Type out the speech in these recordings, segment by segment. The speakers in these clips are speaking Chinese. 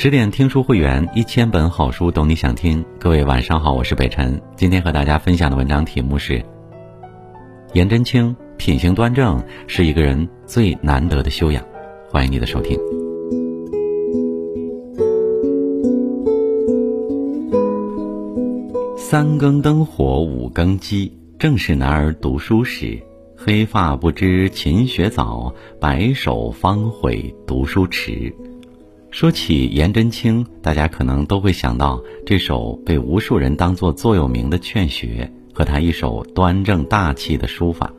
十点听书会员，一千本好书，懂你想听。各位晚上好，我是北辰。今天和大家分享的文章题目是：颜真卿品行端正是一个人最难得的修养。欢迎你的收听。三更灯火五更鸡，正是男儿读书时。黑发不知勤学早，白首方悔读书迟。说起颜真卿，大家可能都会想到这首被无数人当作座右铭的《劝学》和他一手端正大气的书法，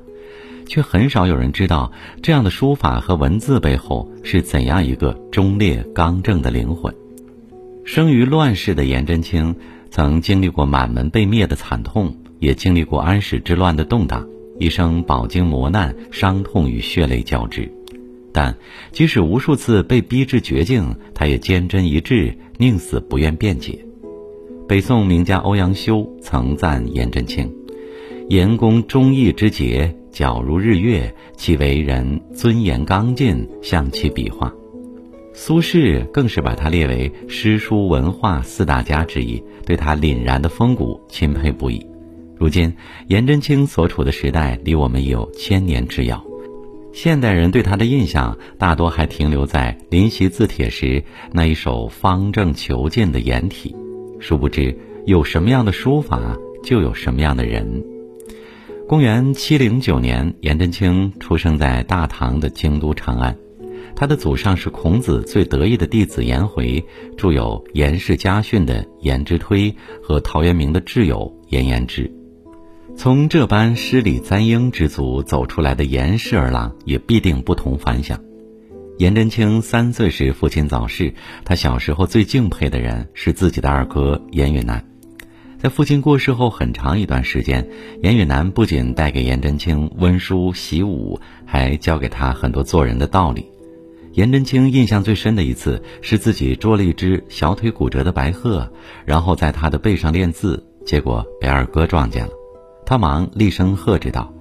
却很少有人知道这样的书法和文字背后是怎样一个忠烈刚正的灵魂。生于乱世的颜真卿，曾经历过满门被灭的惨痛，也经历过安史之乱的动荡，一生饱经磨难、伤痛与血泪交织。但即使无数次被逼至绝境，他也坚贞一致，宁死不愿辩解。北宋名家欧阳修曾赞颜真卿：“颜公忠义之节，皎如日月，其为人尊严刚劲，像其笔画。”苏轼更是把他列为诗书文化四大家之一，对他凛然的风骨钦佩不已。如今，颜真卿所处的时代离我们有千年之遥。现代人对他的印象大多还停留在临习字帖时那一手方正遒劲的颜体，殊不知有什么样的书法，就有什么样的人。公元七零九年，颜真卿出生在大唐的京都长安，他的祖上是孔子最得意的弟子颜回，著有《颜氏家训》的颜之推和陶渊明的挚友颜延之。从这般诗礼簪缨之族走出来的颜氏儿郎，也必定不同凡响。颜真卿三岁时父亲早逝，他小时候最敬佩的人是自己的二哥颜允南。在父亲过世后很长一段时间，颜允南不仅带给颜真卿温书习武，还教给他很多做人的道理。颜真卿印象最深的一次是自己捉了一只小腿骨折的白鹤，然后在他的背上练字，结果被二哥撞见了。他忙厉声喝止道：“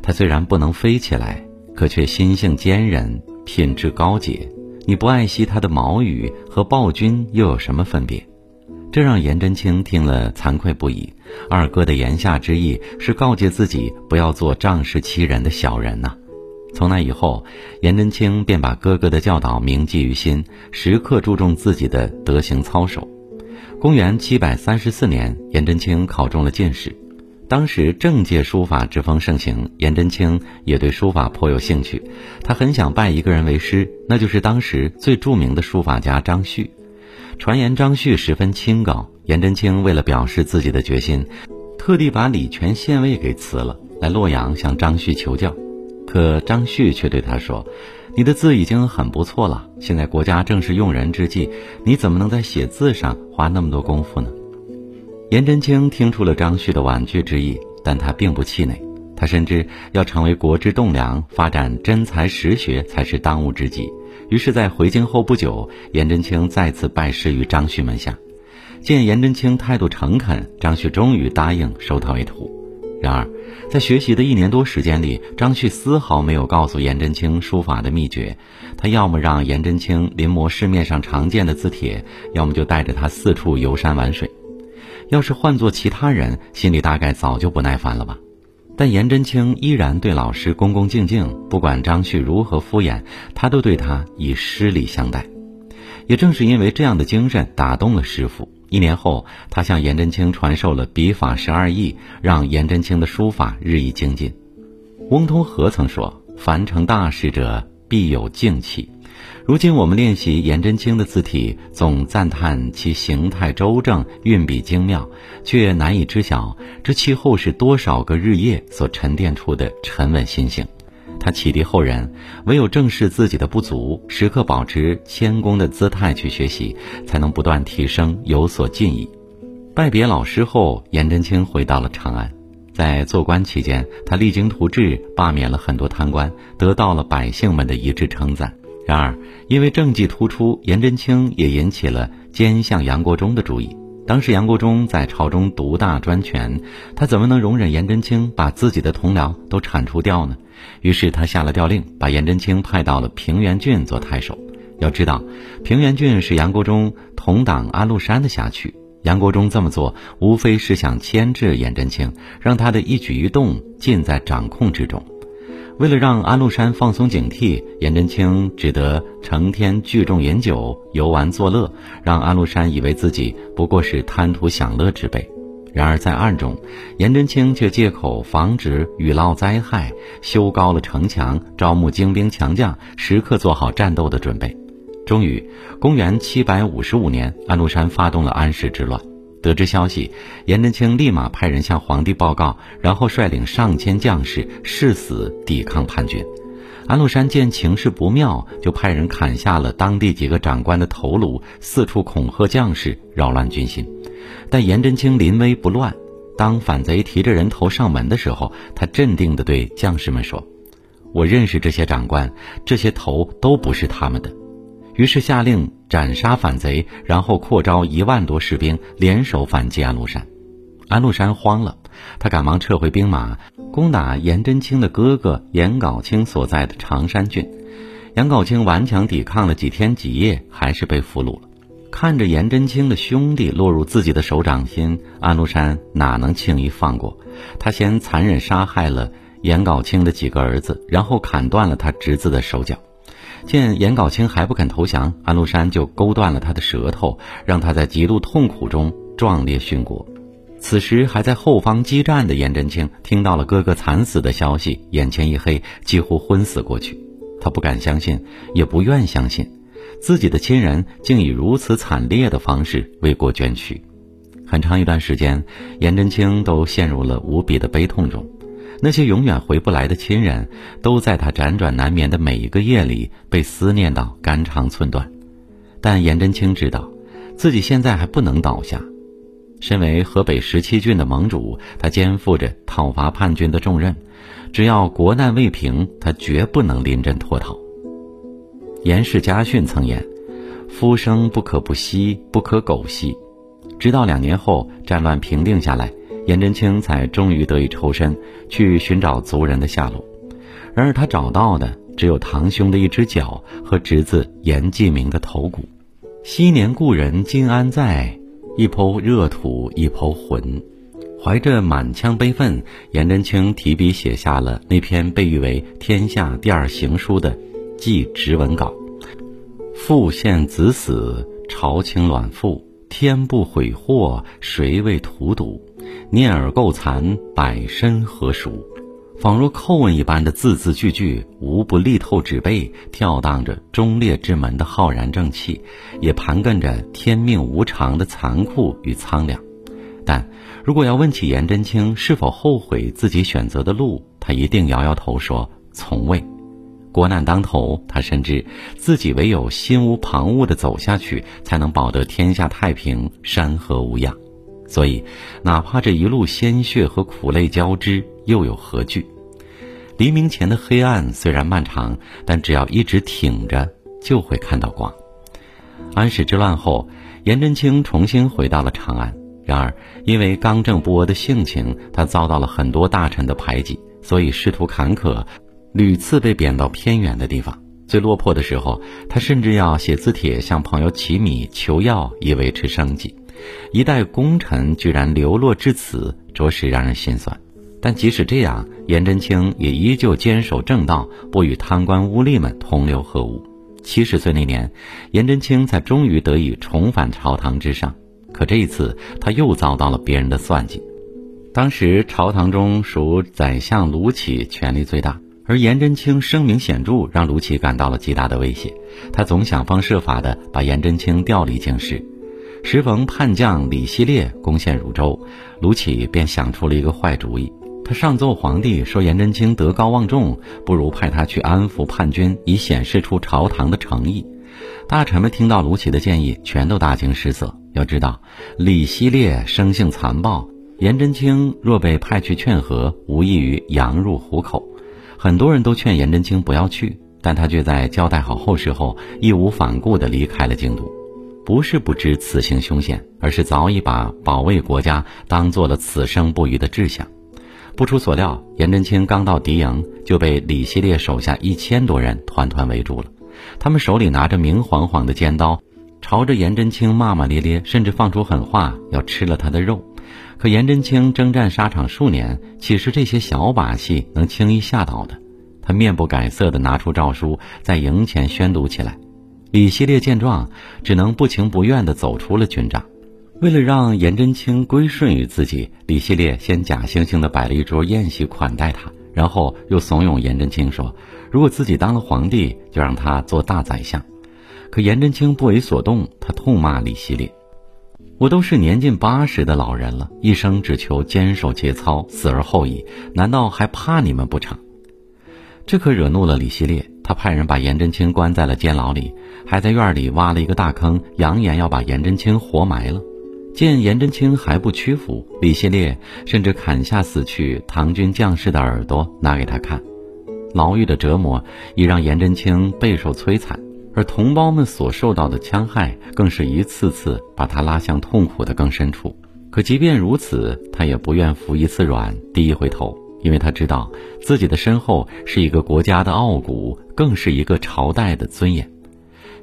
他虽然不能飞起来，可却心性坚韧，品质高洁。你不爱惜他的毛羽，和暴君又有什么分别？”这让颜真卿听了惭愧不已。二哥的言下之意是告诫自己不要做仗势欺人的小人呐。从那以后，颜真卿便把哥哥的教导铭记于心，时刻注重自己的德行操守。公元七百三十四年，颜真卿考中了进士。当时政界书法之风盛行，颜真卿也对书法颇有兴趣。他很想拜一个人为师，那就是当时最著名的书法家张旭。传言张旭十分清高，颜真卿为了表示自己的决心，特地把礼泉县尉给辞了，来洛阳向张旭求教。可张旭却对他说：“你的字已经很不错了，现在国家正是用人之际，你怎么能在写字上花那么多功夫呢？”颜真卿听出了张旭的婉拒之意，但他并不气馁。他深知要成为国之栋梁，发展真才实学才是当务之急。于是，在回京后不久，颜真卿再次拜师于张旭门下。见颜真卿态度诚恳，张旭终于答应收他为徒。然而，在学习的一年多时间里，张旭丝毫没有告诉颜真卿书法的秘诀。他要么让颜真卿临摹市面上常见的字帖，要么就带着他四处游山玩水。要是换做其他人，心里大概早就不耐烦了吧。但颜真卿依然对老师恭恭敬敬，不管张旭如何敷衍，他都对他以师礼相待。也正是因为这样的精神打动了师傅，一年后，他向颜真卿传授了笔法十二艺，让颜真卿的书法日益精进。翁同龢曾说：“凡成大事者，必有静气。”如今我们练习颜真卿的字体，总赞叹其形态周正、运笔精妙，却难以知晓这其后是多少个日夜所沉淀出的沉稳心性。他启迪后人，唯有正视自己的不足，时刻保持谦恭的姿态去学习，才能不断提升，有所进益。拜别老师后，颜真卿回到了长安，在做官期间，他励精图治，罢免了很多贪官，得到了百姓们的一致称赞。然而，因为政绩突出，颜真卿也引起了奸相杨国忠的注意。当时杨国忠在朝中独大专权，他怎么能容忍颜真卿把自己的同僚都铲除掉呢？于是他下了调令，把颜真卿派到了平原郡做太守。要知道，平原郡是杨国忠同党安禄山的辖区。杨国忠这么做，无非是想牵制颜真卿，让他的一举一动尽在掌控之中。为了让安禄山放松警惕，颜真卿只得成天聚众饮酒、游玩作乐，让安禄山以为自己不过是贪图享乐之辈。然而在暗中，颜真卿却借口防止雨涝灾害，修高了城墙，招募精兵强将，时刻做好战斗的准备。终于，公元七百五十五年，安禄山发动了安史之乱。得知消息，颜真卿立马派人向皇帝报告，然后率领上千将士誓死抵抗叛军。安禄山见情势不妙，就派人砍下了当地几个长官的头颅，四处恐吓将士，扰乱军心。但颜真卿临危不乱，当反贼提着人头上门的时候，他镇定地对将士们说：“我认识这些长官，这些头都不是他们的。”于是下令斩杀反贼，然后扩招一万多士兵联手反击安禄山。安禄山慌了，他赶忙撤回兵马，攻打颜真卿的哥哥颜杲卿所在的常山郡。颜杲卿顽强抵抗了几天几夜，还是被俘虏了。看着颜真卿的兄弟落入自己的手掌心，安禄山哪能轻易放过？他先残忍杀害了颜杲卿的几个儿子，然后砍断了他侄子的手脚。见颜杲卿还不肯投降，安禄山就勾断了他的舌头，让他在极度痛苦中壮烈殉国。此时还在后方激战的颜真卿听到了哥哥惨死的消息，眼前一黑，几乎昏死过去。他不敢相信，也不愿相信。自己的亲人竟以如此惨烈的方式为国捐躯，很长一段时间，颜真卿都陷入了无比的悲痛中。那些永远回不来的亲人，都在他辗转难眠的每一个夜里被思念到肝肠寸断。但颜真卿知道，自己现在还不能倒下。身为河北十七郡的盟主，他肩负着讨伐叛军的重任。只要国难未平，他绝不能临阵脱逃。严氏家训曾言：“夫生不可不息，不可苟息。”直到两年后战乱平定下来，颜真卿才终于得以抽身去寻找族人的下落。然而他找到的只有堂兄的一只脚和侄子颜继明的头骨。昔年故人今安在？一抔热土一抔魂。怀着满腔悲愤，颜真卿提笔写下了那篇被誉为天下第二行书的。祭侄文稿，父献子死，朝清卵腹，天不悔祸，谁为荼毒？念尔构残，百身何赎？仿若叩问一般的字字句句，无不力透纸背，跳荡着忠烈之门的浩然正气，也盘亘着天命无常的残酷与苍凉。但如果要问起颜真卿是否后悔自己选择的路，他一定摇摇头说从未。国难当头，他深知自己唯有心无旁骛地走下去，才能保得天下太平，山河无恙。所以，哪怕这一路鲜血和苦泪交织，又有何惧？黎明前的黑暗虽然漫长，但只要一直挺着，就会看到光。安史之乱后，颜真卿重新回到了长安。然而，因为刚正不阿的性情，他遭到了很多大臣的排挤，所以仕途坎坷。屡次被贬到偏远的地方，最落魄的时候，他甚至要写字帖向朋友乞米求药以维持生计。一代功臣居然流落至此，着实让人心酸。但即使这样，颜真卿也依旧坚守正道，不与贪官污吏们同流合污。七十岁那年，颜真卿才终于得以重返朝堂之上。可这一次，他又遭到了别人的算计。当时朝堂中属宰相卢杞权力最大。而颜真卿声名显著，让卢杞感到了极大的威胁。他总想方设法的把颜真卿调离京师。时逢叛将李希烈攻陷汝州，卢杞便想出了一个坏主意。他上奏皇帝说：“颜真卿德高望重，不如派他去安抚叛军，以显示出朝堂的诚意。”大臣们听到卢杞的建议，全都大惊失色。要知道，李希烈生性残暴，颜真卿若被派去劝和，无异于羊入虎口。很多人都劝颜真卿不要去，但他却在交代好后事后，义无反顾地离开了京都。不是不知此行凶险，而是早已把保卫国家当做了此生不渝的志向。不出所料，颜真卿刚到敌营，就被李希烈手下一千多人团团围住了。他们手里拿着明晃晃的尖刀，朝着颜真卿骂骂咧咧，甚至放出狠话要吃了他的肉。可颜真卿征战沙场数年，岂是这些小把戏能轻易吓倒的？他面不改色地拿出诏书，在营前宣读起来。李希烈见状，只能不情不愿地走出了军帐。为了让颜真卿归顺于自己，李希烈先假惺惺地摆了一桌宴席款待他，然后又怂恿颜真卿说：“如果自己当了皇帝，就让他做大宰相。”可颜真卿不为所动，他痛骂李希烈。我都是年近八十的老人了，一生只求坚守节操，死而后已，难道还怕你们不成？这可惹怒了李希烈，他派人把颜真卿关在了监牢里，还在院里挖了一个大坑，扬言要把颜真卿活埋了。见颜真卿还不屈服，李希烈甚至砍下死去唐军将士的耳朵拿给他看。牢狱的折磨已让颜真卿备受摧残。而同胞们所受到的戕害，更是一次次把他拉向痛苦的更深处。可即便如此，他也不愿服一次软，低一回头，因为他知道自己的身后是一个国家的傲骨，更是一个朝代的尊严。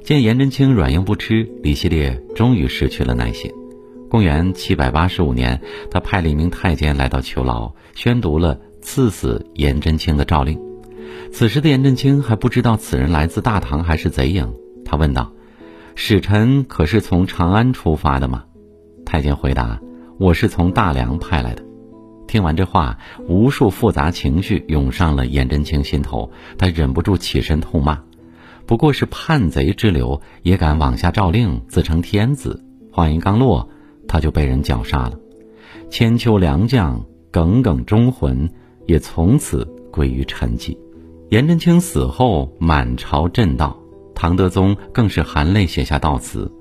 见颜真卿软硬不吃，李希烈终于失去了耐心。公元七百八十五年，他派了一名太监来到囚牢，宣读了赐死颜真卿的诏令。此时的颜真卿还不知道此人来自大唐还是贼营，他问道：“使臣可是从长安出发的吗？”太监回答：“我是从大梁派来的。”听完这话，无数复杂情绪涌上了颜真卿心头，他忍不住起身痛骂：“不过是叛贼之流，也敢妄下诏令，自称天子！”话音刚落，他就被人绞杀了。千秋良将耿耿忠魂，也从此归于沉寂。颜真卿死后，满朝震道，唐德宗更是含泪写下悼词：“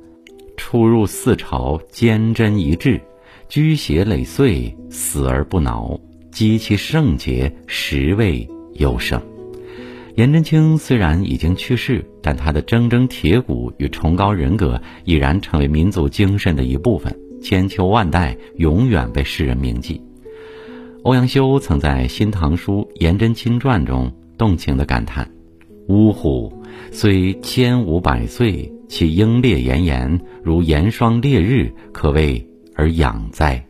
出入四朝，坚贞一致，居邪累岁，死而不挠，积其圣洁，实为有生。”颜真卿虽然已经去世，但他的铮铮铁骨与崇高人格已然成为民族精神的一部分，千秋万代，永远被世人铭记。欧阳修曾在《新唐书·颜真卿传》中。动情的感叹：“呜呼！虽千五百岁，其英烈炎炎，如严霜烈日，可谓而养哉。”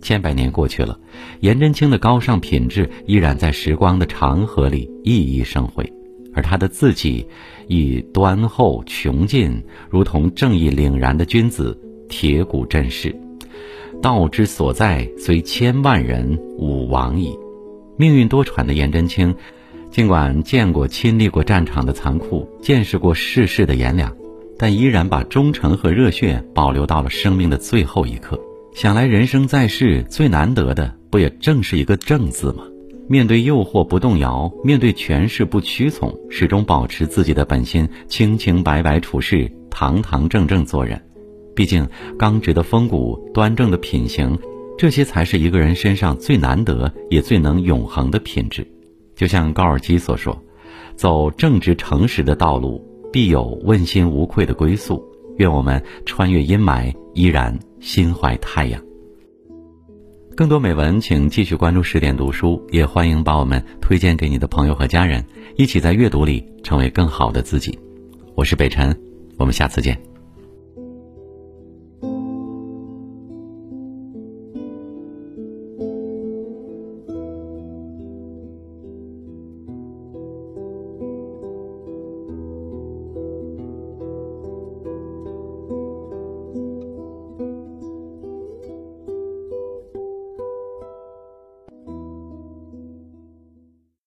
千百年过去了，颜真卿的高尚品质依然在时光的长河里熠熠生辉，而他的字迹亦端厚穷尽，如同正义凛然的君子，铁骨镇世。道之所在，虽千万人，吾往矣。命运多舛的颜真卿。尽管见过、亲历过战场的残酷，见识过世事的炎凉，但依然把忠诚和热血保留到了生命的最后一刻。想来，人生在世最难得的，不也正是一个“正”字吗？面对诱惑不动摇，面对权势不屈从，始终保持自己的本心，清清白白处事，堂堂正正做人。毕竟，刚直的风骨、端正的品行，这些才是一个人身上最难得也最能永恒的品质。就像高尔基所说：“走正直诚实的道路，必有问心无愧的归宿。”愿我们穿越阴霾，依然心怀太阳。更多美文，请继续关注十点读书，也欢迎把我们推荐给你的朋友和家人，一起在阅读里成为更好的自己。我是北辰，我们下次见。